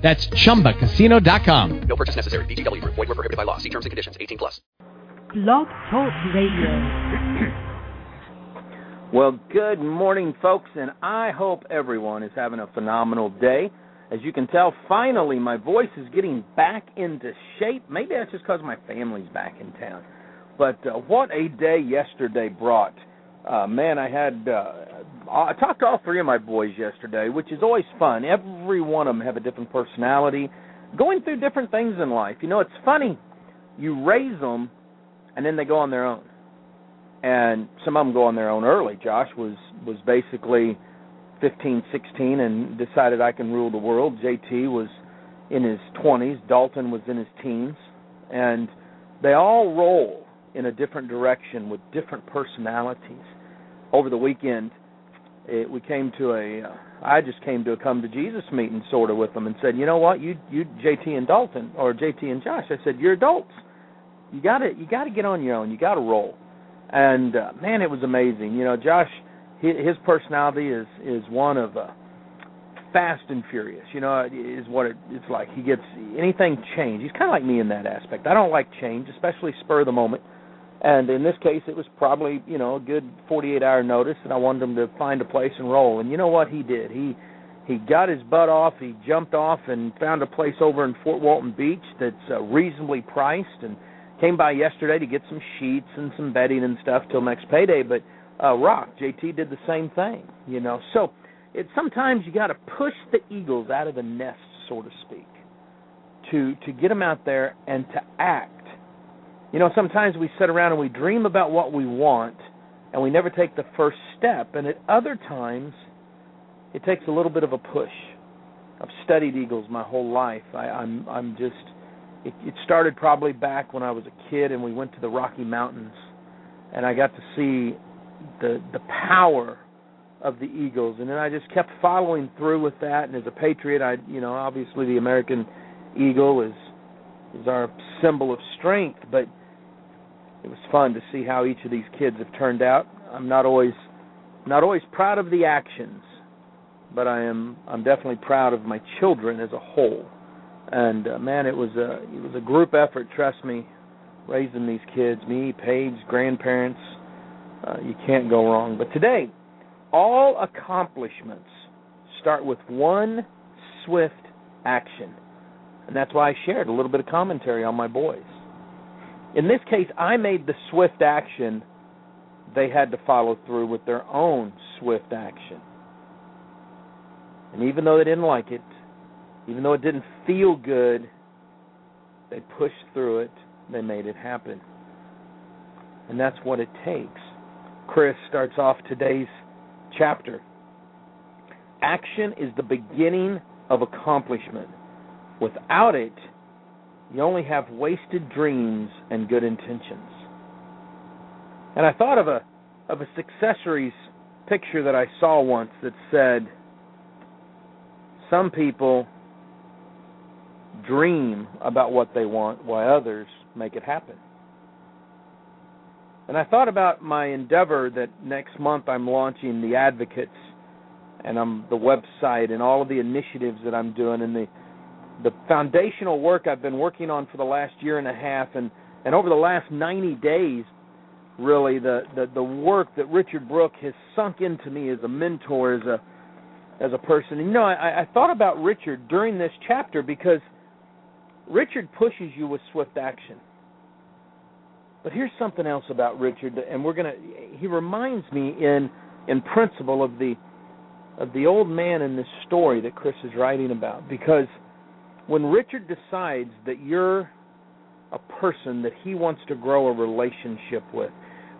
That's chumbacasino.com. No purchase necessary. VGW Group. Void were prohibited by law. See terms and conditions. 18 plus. Blog Talk Radio. Well, good morning, folks, and I hope everyone is having a phenomenal day. As you can tell, finally my voice is getting back into shape. Maybe that's just because my family's back in town. But uh, what a day yesterday brought. Uh, man, I had uh, Uh, I talked to all three of my boys yesterday, which is always fun. Every one of them have a different personality, going through different things in life. You know, it's funny. You raise them, and then they go on their own. And some of them go on their own early. Josh was was basically 15, 16, and decided I can rule the world. JT was in his 20s. Dalton was in his teens, and they all roll in a different direction with different personalities. Over the weekend, it, we came to a. Uh, I just came to a come to Jesus meeting sort of with them and said, you know what, you you JT and Dalton or JT and Josh. I said you're adults. You got to you got to get on your own. You got to roll. And uh, man, it was amazing. You know, Josh, his, personality is is one of uh, fast and furious. You know, is what it, it's like. He gets anything change. He's kind of like me in that aspect. I don't like change, especially spur of the moment. And in this case, it was probably you know a good 48 hour notice, and I wanted him to find a place and roll. And you know what he did? He he got his butt off. He jumped off and found a place over in Fort Walton Beach that's uh, reasonably priced, and came by yesterday to get some sheets and some bedding and stuff till next payday. But uh, Rock JT did the same thing, you know. So it sometimes you got to push the eagles out of the nest, so to speak, to to get them out there and to act you know, sometimes we sit around and we dream about what we want and we never take the first step. And at other times, it takes a little bit of a push. I've studied eagles my whole life. I, I'm I'm just it, it started probably back when I was a kid and we went to the Rocky Mountains and I got to see the the power of the eagles and then I just kept following through with that and as a patriot I you know obviously the American eagle is is our symbol of strength but it was fun to see how each of these kids have turned out. I'm not always not always proud of the actions, but I am I'm definitely proud of my children as a whole. And uh, man, it was a it was a group effort. Trust me, raising these kids, me, Paige, grandparents, uh, you can't go wrong. But today, all accomplishments start with one swift action, and that's why I shared a little bit of commentary on my boys. In this case, I made the swift action. They had to follow through with their own swift action. And even though they didn't like it, even though it didn't feel good, they pushed through it. They made it happen. And that's what it takes. Chris starts off today's chapter. Action is the beginning of accomplishment. Without it, you only have wasted dreams and good intentions. And I thought of a of a successories picture that I saw once that said some people dream about what they want while others make it happen. And I thought about my endeavor that next month I'm launching the advocates and I'm the website and all of the initiatives that I'm doing and the the foundational work I've been working on for the last year and a half, and and over the last 90 days, really the the, the work that Richard Brook has sunk into me as a mentor, as a as a person. And you know, I, I thought about Richard during this chapter because Richard pushes you with swift action. But here's something else about Richard, and we're gonna. He reminds me in in principle of the of the old man in this story that Chris is writing about because when Richard decides that you're a person that he wants to grow a relationship with,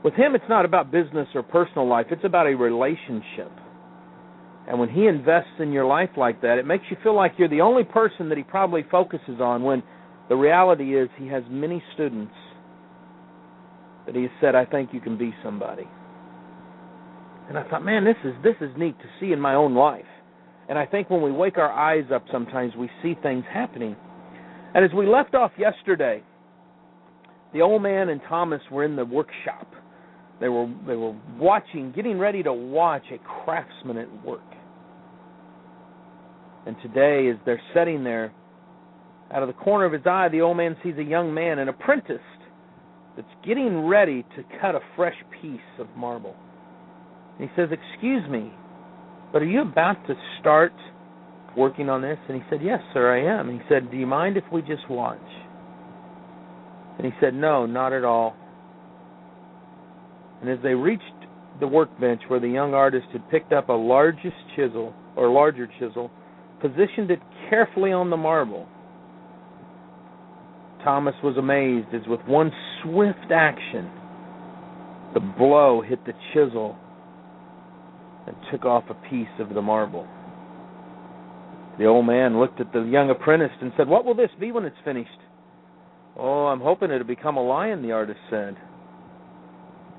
with him it's not about business or personal life, it's about a relationship. And when he invests in your life like that, it makes you feel like you're the only person that he probably focuses on when the reality is he has many students that he has said, "I think you can be somebody." And I thought, man, this is this is neat to see in my own life. And I think when we wake our eyes up, sometimes we see things happening. And as we left off yesterday, the old man and Thomas were in the workshop. They were they were watching, getting ready to watch a craftsman at work. And today, as they're sitting there, out of the corner of his eye, the old man sees a young man, an apprentice, that's getting ready to cut a fresh piece of marble. And he says, Excuse me, but are you about to start working on this? And he said, Yes, sir, I am. And he said, Do you mind if we just watch? And he said, No, not at all. And as they reached the workbench where the young artist had picked up a largest chisel, or larger chisel, positioned it carefully on the marble, Thomas was amazed as with one swift action, the blow hit the chisel and took off a piece of the marble. The old man looked at the young apprentice and said, What will this be when it's finished? Oh, I'm hoping it'll become a lion, the artist said.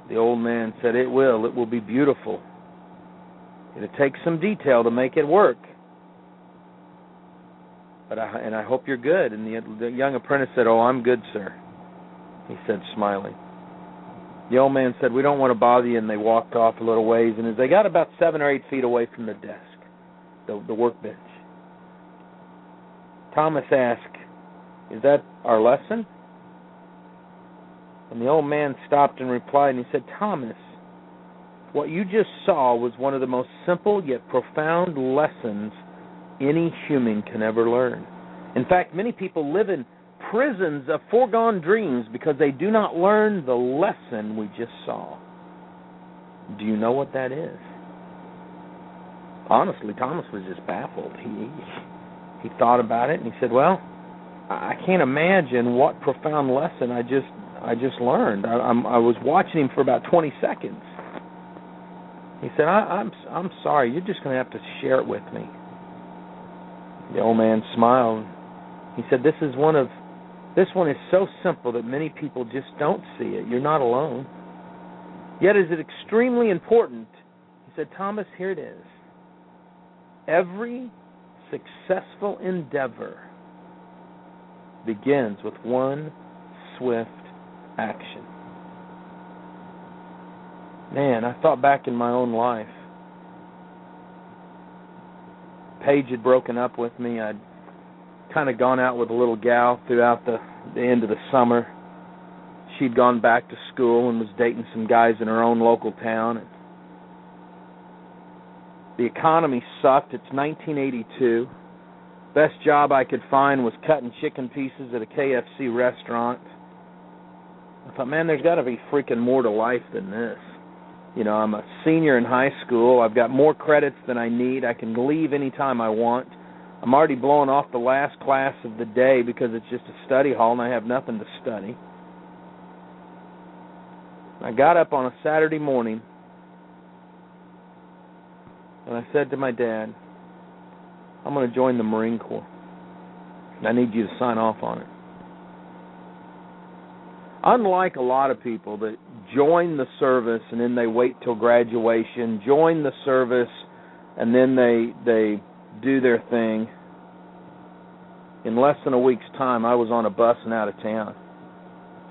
The old man said, It will. It will be beautiful. It'll take some detail to make it work. But I, and I hope you're good. And the, the young apprentice said, Oh, I'm good, sir. He said, smiling. The old man said, We don't want to bother you. And they walked off a little ways. And as they got about seven or eight feet away from the desk, the, the workbench, Thomas asked, Is that our lesson? And the old man stopped and replied, and he said, Thomas, what you just saw was one of the most simple yet profound lessons any human can ever learn. In fact, many people live in prisons of foregone dreams because they do not learn the lesson we just saw. Do you know what that is? Honestly, Thomas was just baffled. He he thought about it and he said, "Well, I can't imagine what profound lesson I just I just learned. I, I'm I was watching him for about 20 seconds." He said, I, "I'm I'm sorry. You're just going to have to share it with me." The old man smiled. He said, "This is one of this one is so simple that many people just don't see it. You're not alone. Yet is it extremely important?" He said, "Thomas, here it is. Every successful endeavor begins with one swift action." Man, I thought back in my own life. Paige had broken up with me. I'd kind of gone out with a little gal throughout the the end of the summer. She'd gone back to school and was dating some guys in her own local town. The economy sucked. It's 1982. Best job I could find was cutting chicken pieces at a KFC restaurant. I thought, man, there's got to be freaking more to life than this. You know, I'm a senior in high school. I've got more credits than I need. I can leave anytime I want. I'm already blowing off the last class of the day because it's just a study hall and I have nothing to study. I got up on a Saturday morning and I said to my dad, I'm going to join the Marine Corps. And I need you to sign off on it. Unlike a lot of people that join the service and then they wait till graduation, join the service and then they they do their thing. In less than a week's time, I was on a bus and out of town.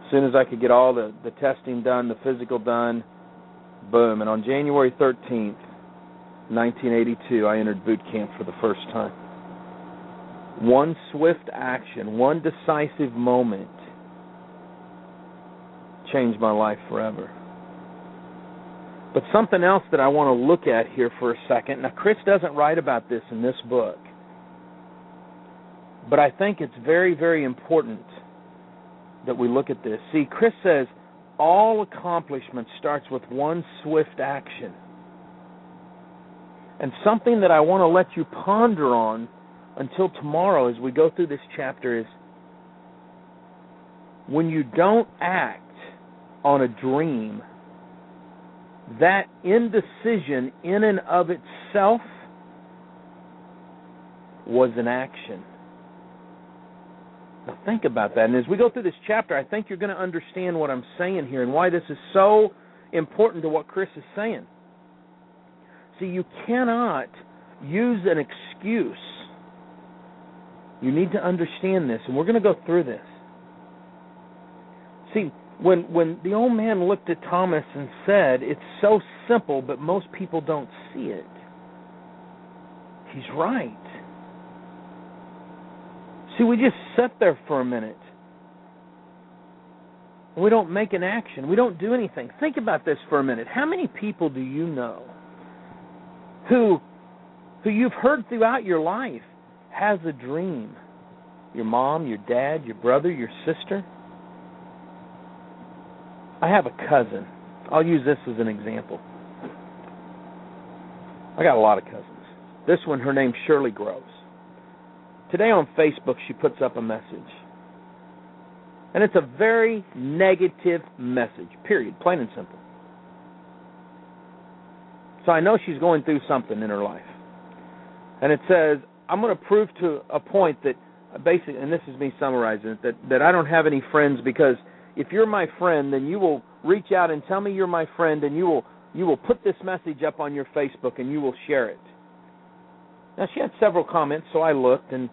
As soon as I could get all the the testing done, the physical done, boom. And on January 13th, 1982, I entered boot camp for the first time. One swift action, one decisive moment changed my life forever. But something else that I want to look at here for a second. Now, Chris doesn't write about this in this book, but I think it's very, very important that we look at this. See, Chris says all accomplishment starts with one swift action. And something that I want to let you ponder on until tomorrow as we go through this chapter is when you don't act on a dream, that indecision in and of itself was an action. Now think about that. And as we go through this chapter, I think you're going to understand what I'm saying here and why this is so important to what Chris is saying. See, you cannot use an excuse. You need to understand this, and we're going to go through this. See, when when the old man looked at Thomas and said, "It's so simple, but most people don't see it." He's right. See, we just sit there for a minute. We don't make an action. We don't do anything. Think about this for a minute. How many people do you know who who you've heard throughout your life has a dream? Your mom, your dad, your brother, your sister? I have a cousin. I'll use this as an example. I got a lot of cousins. This one, her name's Shirley Groves. Today on Facebook, she puts up a message. And it's a very negative message, period, plain and simple. So I know she's going through something in her life. And it says, I'm going to prove to a point that basically, and this is me summarizing it, that, that I don't have any friends because if you're my friend, then you will reach out and tell me you're my friend and you will you will put this message up on your Facebook and you will share it. Now she had several comments, so I looked and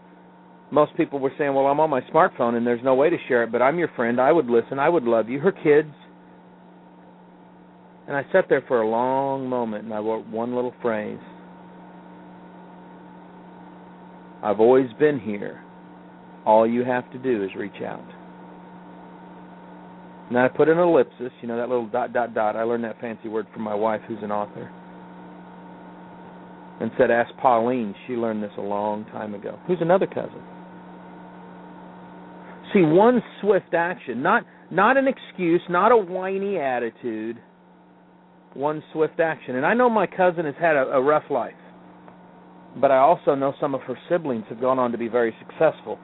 most people were saying, "Well, I'm on my smartphone and there's no way to share it, but I'm your friend. I would listen. I would love you." Her kids. And I sat there for a long moment and I wrote one little phrase. I've always been here. All you have to do is reach out. And I put an ellipsis, you know, that little dot, dot, dot. I learned that fancy word from my wife, who's an author. And said, Ask Pauline. She learned this a long time ago. Who's another cousin? See, one swift action, not not an excuse, not a whiny attitude. One swift action. And I know my cousin has had a, a rough life, but I also know some of her siblings have gone on to be very successful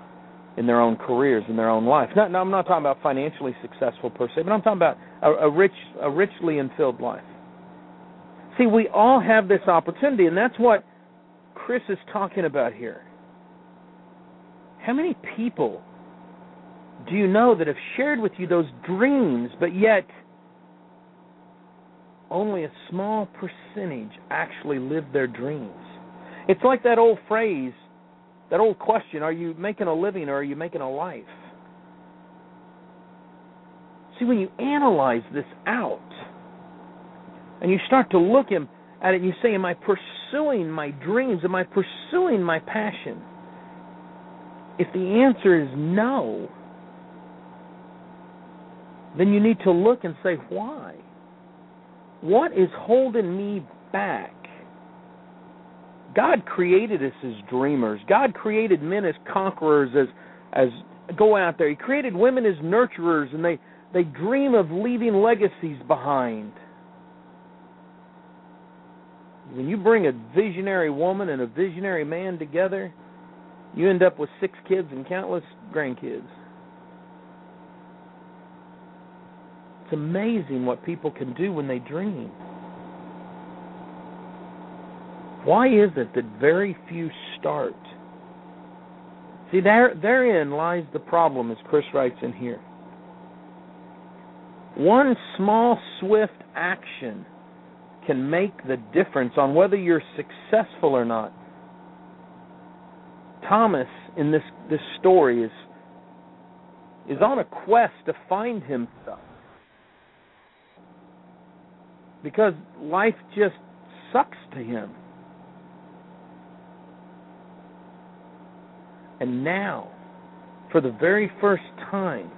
in their own careers, in their own life. Not, no, I'm not talking about financially successful per se, but I'm talking about a, a rich, a richly filled life. See, we all have this opportunity, and that's what Chris is talking about here. How many people do you know that have shared with you those dreams, but yet only a small percentage actually live their dreams? It's like that old phrase, that old question are you making a living or are you making a life? See, when you analyze this out and you start to look at it and you say, Am I pursuing my dreams? Am I pursuing my passion? If the answer is no, then you need to look and say, why? What is holding me back? God created us as dreamers. God created men as conquerors, as as go out there. He created women as nurturers, and they they dream of leaving legacies behind. When you bring a visionary woman and a visionary man together, you end up with six kids and countless grandkids. It's amazing what people can do when they dream. Why is it that very few start? See, there, therein lies the problem, as Chris writes in here. One small, swift action can make the difference on whether you're successful or not. Thomas in this this story is is on a quest to find himself because life just sucks to him. And now, for the very first time,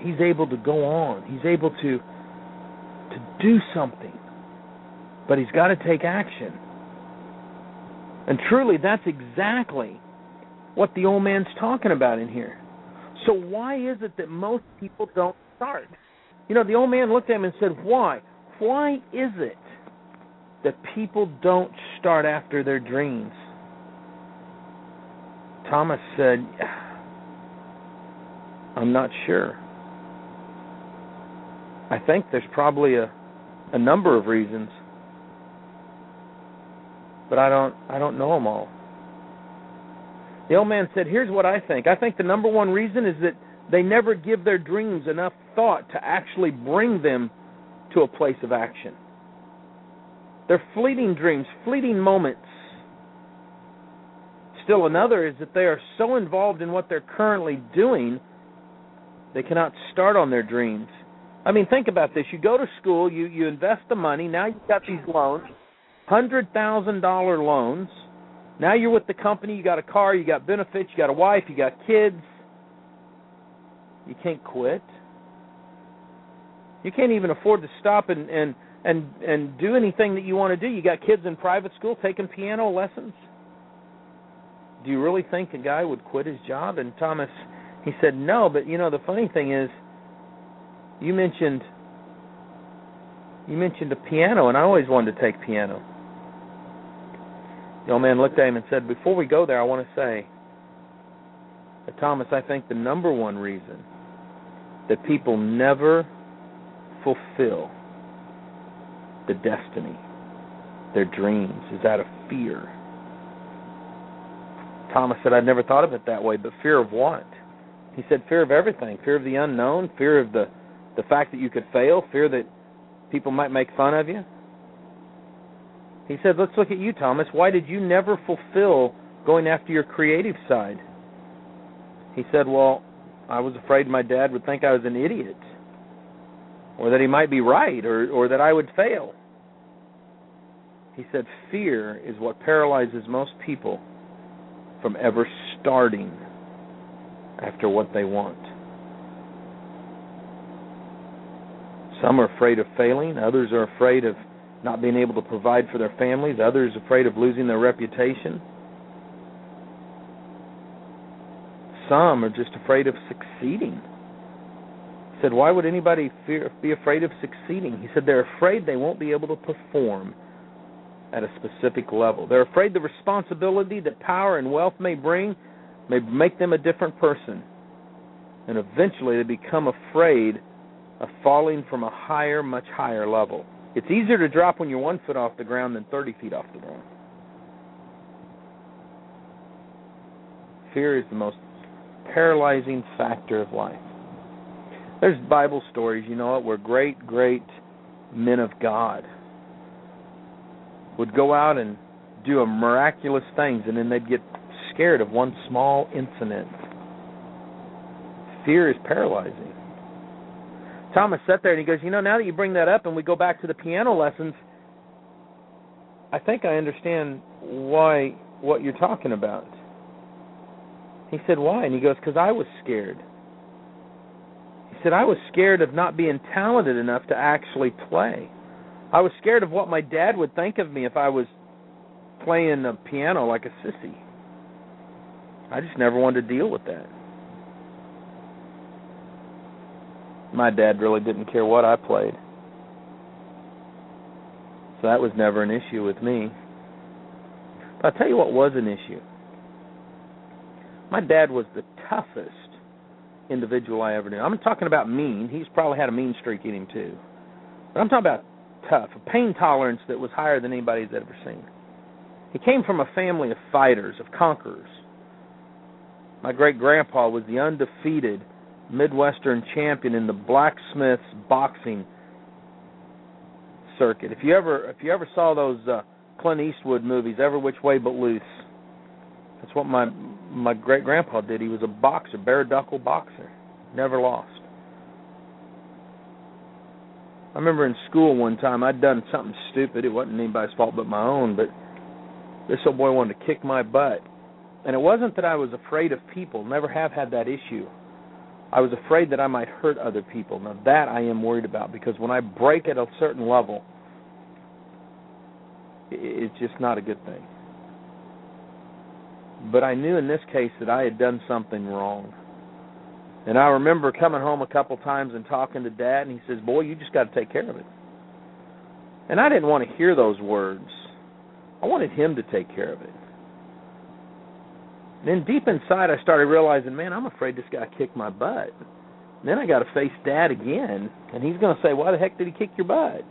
he's able to go on. He's able to to do something. But he's got to take action. And truly that's exactly what the old man's talking about in here. So why is it that most people don't start? You know, the old man looked at him and said, Why? Why is it that people don't start after their dreams? Thomas said, I'm not sure. I think there's probably a a number of reasons. But I don't I don't know them all. The old man said, Here's what I think. I think the number one reason is that they never give their dreams enough thought to actually bring them to a place of action. They're fleeting dreams, fleeting moments. Still another is that they are so involved in what they're currently doing, they cannot start on their dreams. I mean, think about this. You go to school, you, you invest the money, now you've got these loans, $100,000 loans. Now you're with the company, you got a car, you got benefits, you got a wife, you got kids. You can't quit. You can't even afford to stop and and and and do anything that you want to do. You got kids in private school taking piano lessons. Do you really think a guy would quit his job? And Thomas, he said no. But you know the funny thing is, you mentioned you mentioned a piano, and I always wanted to take piano. The old man looked at him and said, "Before we go there, I want to say." But Thomas, I think the number one reason that people never fulfill the destiny, their dreams, is out of fear. Thomas said, I'd never thought of it that way, but fear of what? He said, fear of everything. Fear of the unknown, fear of the, the fact that you could fail, fear that people might make fun of you. He said, Let's look at you, Thomas. Why did you never fulfill going after your creative side? He said, Well, I was afraid my dad would think I was an idiot, or that he might be right, or, or that I would fail. He said, Fear is what paralyzes most people from ever starting after what they want. Some are afraid of failing, others are afraid of not being able to provide for their families, others are afraid of losing their reputation. Some are just afraid of succeeding. He said, Why would anybody fear, be afraid of succeeding? He said, They're afraid they won't be able to perform at a specific level. They're afraid the responsibility that power and wealth may bring may make them a different person. And eventually they become afraid of falling from a higher, much higher level. It's easier to drop when you're one foot off the ground than 30 feet off the ground. Fear is the most paralyzing factor of life. There's Bible stories, you know it, where great, great men of God would go out and do miraculous things, and then they'd get scared of one small incident. Fear is paralyzing. Thomas sat there and he goes, You know, now that you bring that up and we go back to the piano lessons, I think I understand why what you're talking about. He said, Why? And he goes, Because I was scared. He said, I was scared of not being talented enough to actually play. I was scared of what my dad would think of me if I was playing the piano like a sissy. I just never wanted to deal with that. My dad really didn't care what I played. So that was never an issue with me. But I'll tell you what was an issue. My dad was the toughest individual I ever knew. I'm talking about mean. He's probably had a mean streak in him too. But I'm talking about tough, a pain tolerance that was higher than anybody's ever seen. He came from a family of fighters, of conquerors. My great grandpa was the undefeated Midwestern champion in the blacksmith's boxing circuit. If you ever if you ever saw those uh, Clint Eastwood movies, Every Which Way But Loose, that's what my my great grandpa did. He was a boxer, bare knuckle boxer, never lost. I remember in school one time I'd done something stupid. It wasn't anybody's fault but my own, but this old boy wanted to kick my butt. And it wasn't that I was afraid of people, never have had that issue. I was afraid that I might hurt other people. Now that I am worried about because when I break at a certain level, it's just not a good thing. But I knew in this case that I had done something wrong. And I remember coming home a couple times and talking to dad, and he says, Boy, you just got to take care of it. And I didn't want to hear those words. I wanted him to take care of it. And then deep inside, I started realizing, man, I'm afraid this guy kicked my butt. And then I got to face dad again, and he's going to say, Why the heck did he kick your butt?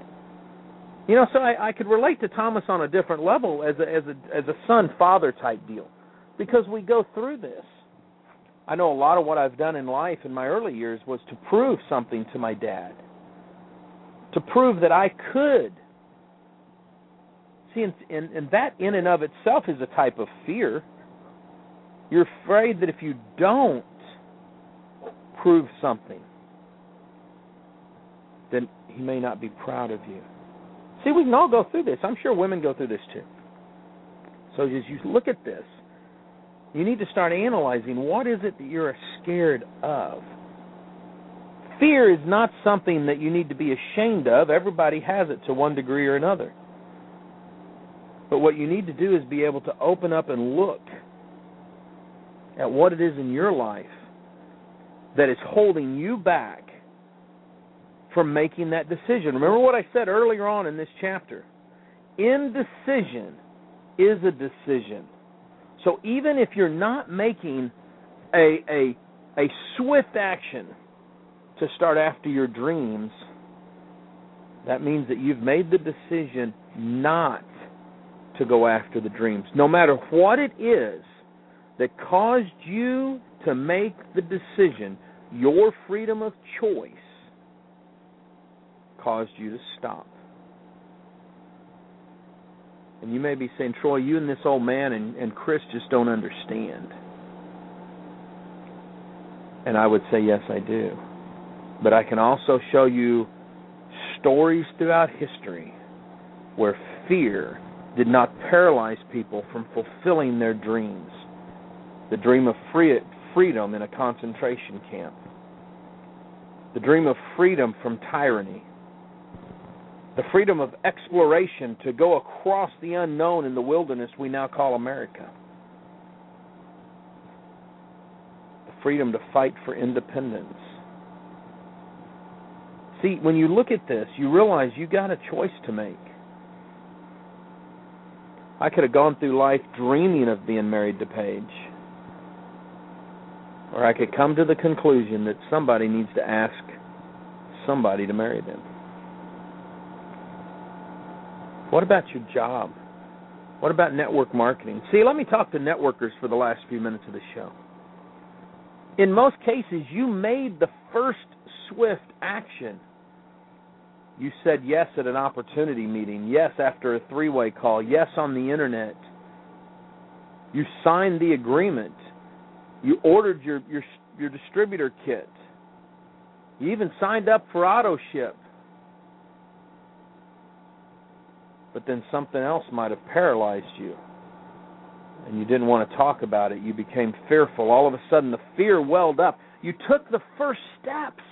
You know, so I, I could relate to Thomas on a different level as a as a as a son father type deal because we go through this. I know a lot of what I've done in life in my early years was to prove something to my dad, to prove that I could. See, and, and, and that in and of itself is a type of fear. You're afraid that if you don't prove something, then he may not be proud of you. See, we can all go through this. I'm sure women go through this too. So as you look at this, you need to start analyzing what is it that you're scared of. Fear is not something that you need to be ashamed of. Everybody has it to one degree or another. But what you need to do is be able to open up and look at what it is in your life that is holding you back from making that decision. Remember what I said earlier on in this chapter. Indecision is a decision. So even if you're not making a a a swift action to start after your dreams, that means that you've made the decision not to go after the dreams. No matter what it is that caused you to make the decision, your freedom of choice caused you to stop. And you may be saying, Troy, you and this old man and, and Chris just don't understand. And I would say, yes, I do. But I can also show you stories throughout history where fear did not paralyze people from fulfilling their dreams. The dream of free, freedom in a concentration camp, the dream of freedom from tyranny, the freedom of exploration to go across the unknown in the wilderness we now call America, the freedom to fight for independence. See, when you look at this, you realize you got a choice to make. I could have gone through life dreaming of being married to Paige. Or I could come to the conclusion that somebody needs to ask somebody to marry them. What about your job? What about network marketing? See, let me talk to networkers for the last few minutes of the show. In most cases, you made the first swift action. You said yes at an opportunity meeting, yes after a three way call, yes on the internet. You signed the agreement. You ordered your, your your distributor kit. You even signed up for auto ship. But then something else might have paralyzed you and you didn't want to talk about it. You became fearful. All of a sudden, the fear welled up. You took the first steps,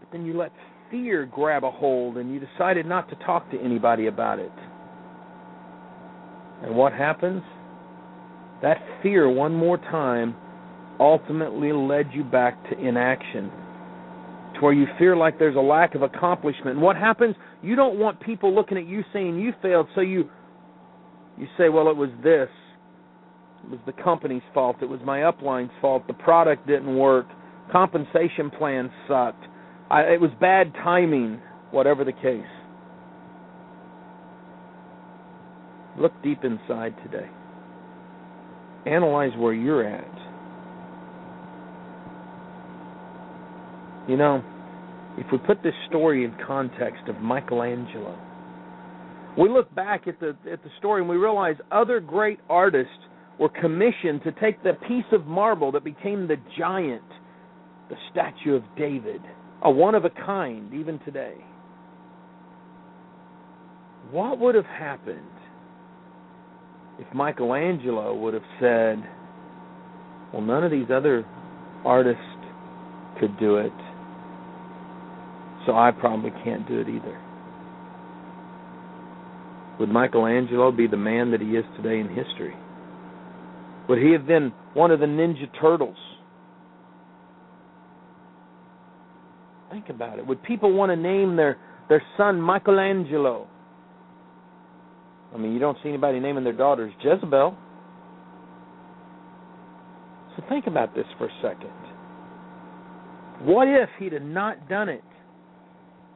but then you let fear grab a hold and you decided not to talk to anybody about it. And what happens? That fear, one more time, ultimately led you back to inaction to where you feel like there's a lack of accomplishment. And what happens? You don't want people looking at you saying you failed, so you you say, "Well, it was this. It was the company's fault. It was my upline's fault. The product didn't work. Compensation plan sucked. I, it was bad timing. Whatever the case." Look deep inside today. Analyze where you're at. You know, if we put this story in context of Michelangelo, we look back at the at the story and we realize other great artists were commissioned to take the piece of marble that became the giant, the statue of David, a one of a kind even today. What would have happened if Michelangelo would have said, "Well, none of these other artists could do it." So I probably can't do it either. Would Michelangelo be the man that he is today in history? Would he have been one of the Ninja Turtles? Think about it. Would people want to name their, their son Michelangelo? I mean, you don't see anybody naming their daughters Jezebel. So think about this for a second. What if he'd have not done it?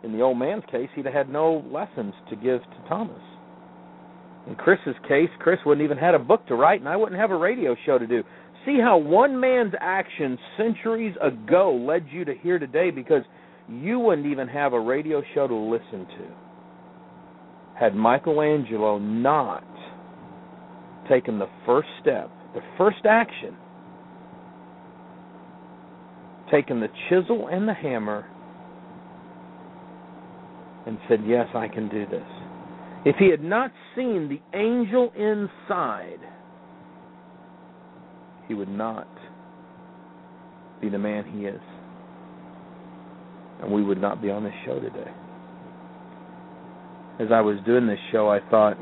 In the old man's case, he'd have had no lessons to give to Thomas. In Chris's case, Chris wouldn't even had a book to write, and I wouldn't have a radio show to do. See how one man's action centuries ago led you to here today because you wouldn't even have a radio show to listen to had Michelangelo not taken the first step, the first action, taken the chisel and the hammer, and said, Yes, I can do this. If he had not seen the angel inside, he would not be the man he is. And we would not be on this show today. As I was doing this show, I thought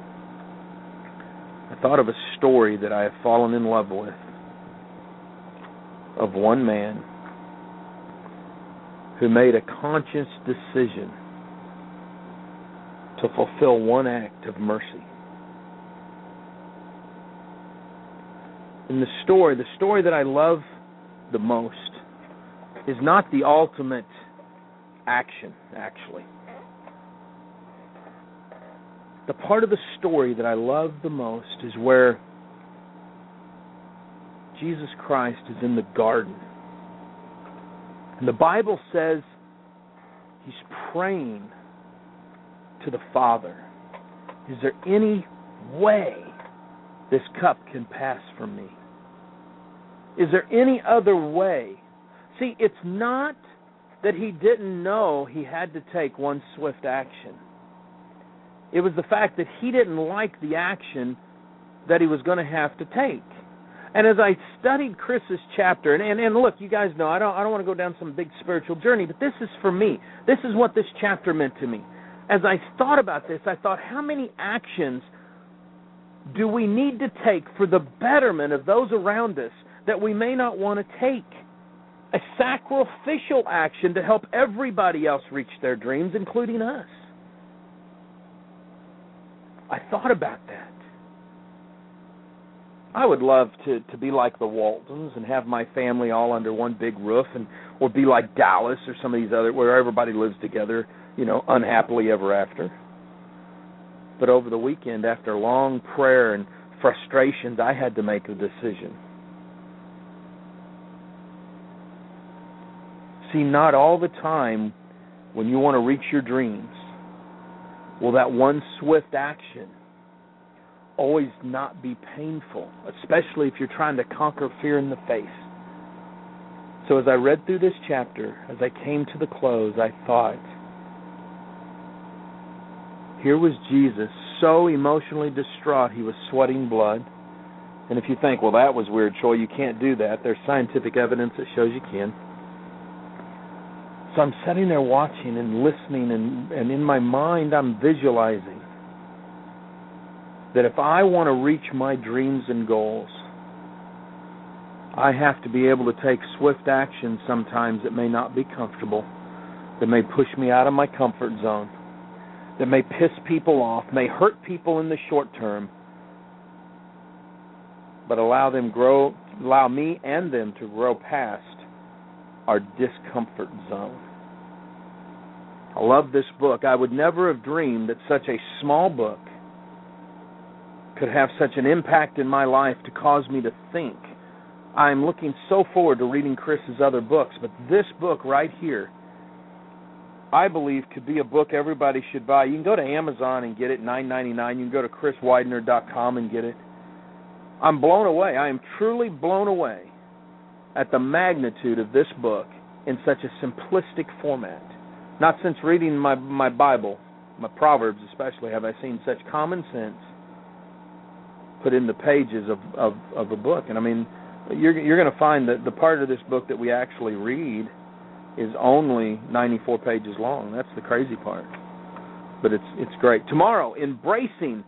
I thought of a story that I have fallen in love with of one man who made a conscious decision to fulfill one act of mercy. In the story, the story that I love the most is not the ultimate action, actually. The part of the story that I love the most is where Jesus Christ is in the garden. And the Bible says he's praying to the Father Is there any way this cup can pass from me? Is there any other way? See, it's not that he didn't know he had to take one swift action. It was the fact that he didn't like the action that he was going to have to take. And as I studied Chris's chapter, and, and, and look, you guys know I don't I don't want to go down some big spiritual journey, but this is for me. This is what this chapter meant to me. As I thought about this, I thought, how many actions do we need to take for the betterment of those around us that we may not want to take? A sacrificial action to help everybody else reach their dreams, including us. I thought about that. I would love to to be like the Waltons and have my family all under one big roof, and or be like Dallas or some of these other where everybody lives together, you know, unhappily ever after. But over the weekend, after long prayer and frustrations, I had to make a decision. See, not all the time when you want to reach your dreams will that one swift action always not be painful, especially if you're trying to conquer fear in the face. So as I read through this chapter, as I came to the close, I thought, here was Jesus so emotionally distraught he was sweating blood. And if you think, well, that was weird, Troy, you can't do that. There's scientific evidence that shows you can. So I'm sitting there watching and listening, and, and in my mind, I'm visualizing that if I want to reach my dreams and goals, I have to be able to take swift action sometimes that may not be comfortable, that may push me out of my comfort zone, that may piss people off, may hurt people in the short term, but allow them grow allow me and them to grow past our discomfort zone. I love this book. I would never have dreamed that such a small book could have such an impact in my life to cause me to think. I'm looking so forward to reading Chris's other books, but this book right here, I believe, could be a book everybody should buy. You can go to Amazon and get it, nine ninety nine. You can go to chriswidener.com and get it. I'm blown away. I am truly blown away at the magnitude of this book in such a simplistic format. Not since reading my my Bible, my Proverbs especially, have I seen such common sense put in the pages of of, of a book. And I mean, you're you're going to find that the part of this book that we actually read is only 94 pages long. That's the crazy part. But it's it's great. Tomorrow, embracing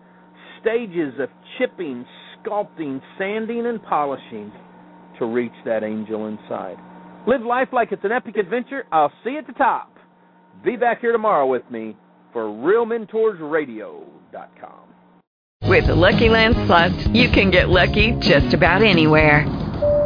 stages of chipping, sculpting, sanding, and polishing to reach that angel inside. Live life like it's an epic adventure. I'll see you at the top. Be back here tomorrow with me for RealMentorsRadio.com. With the Lucky Land Slots, you can get lucky just about anywhere.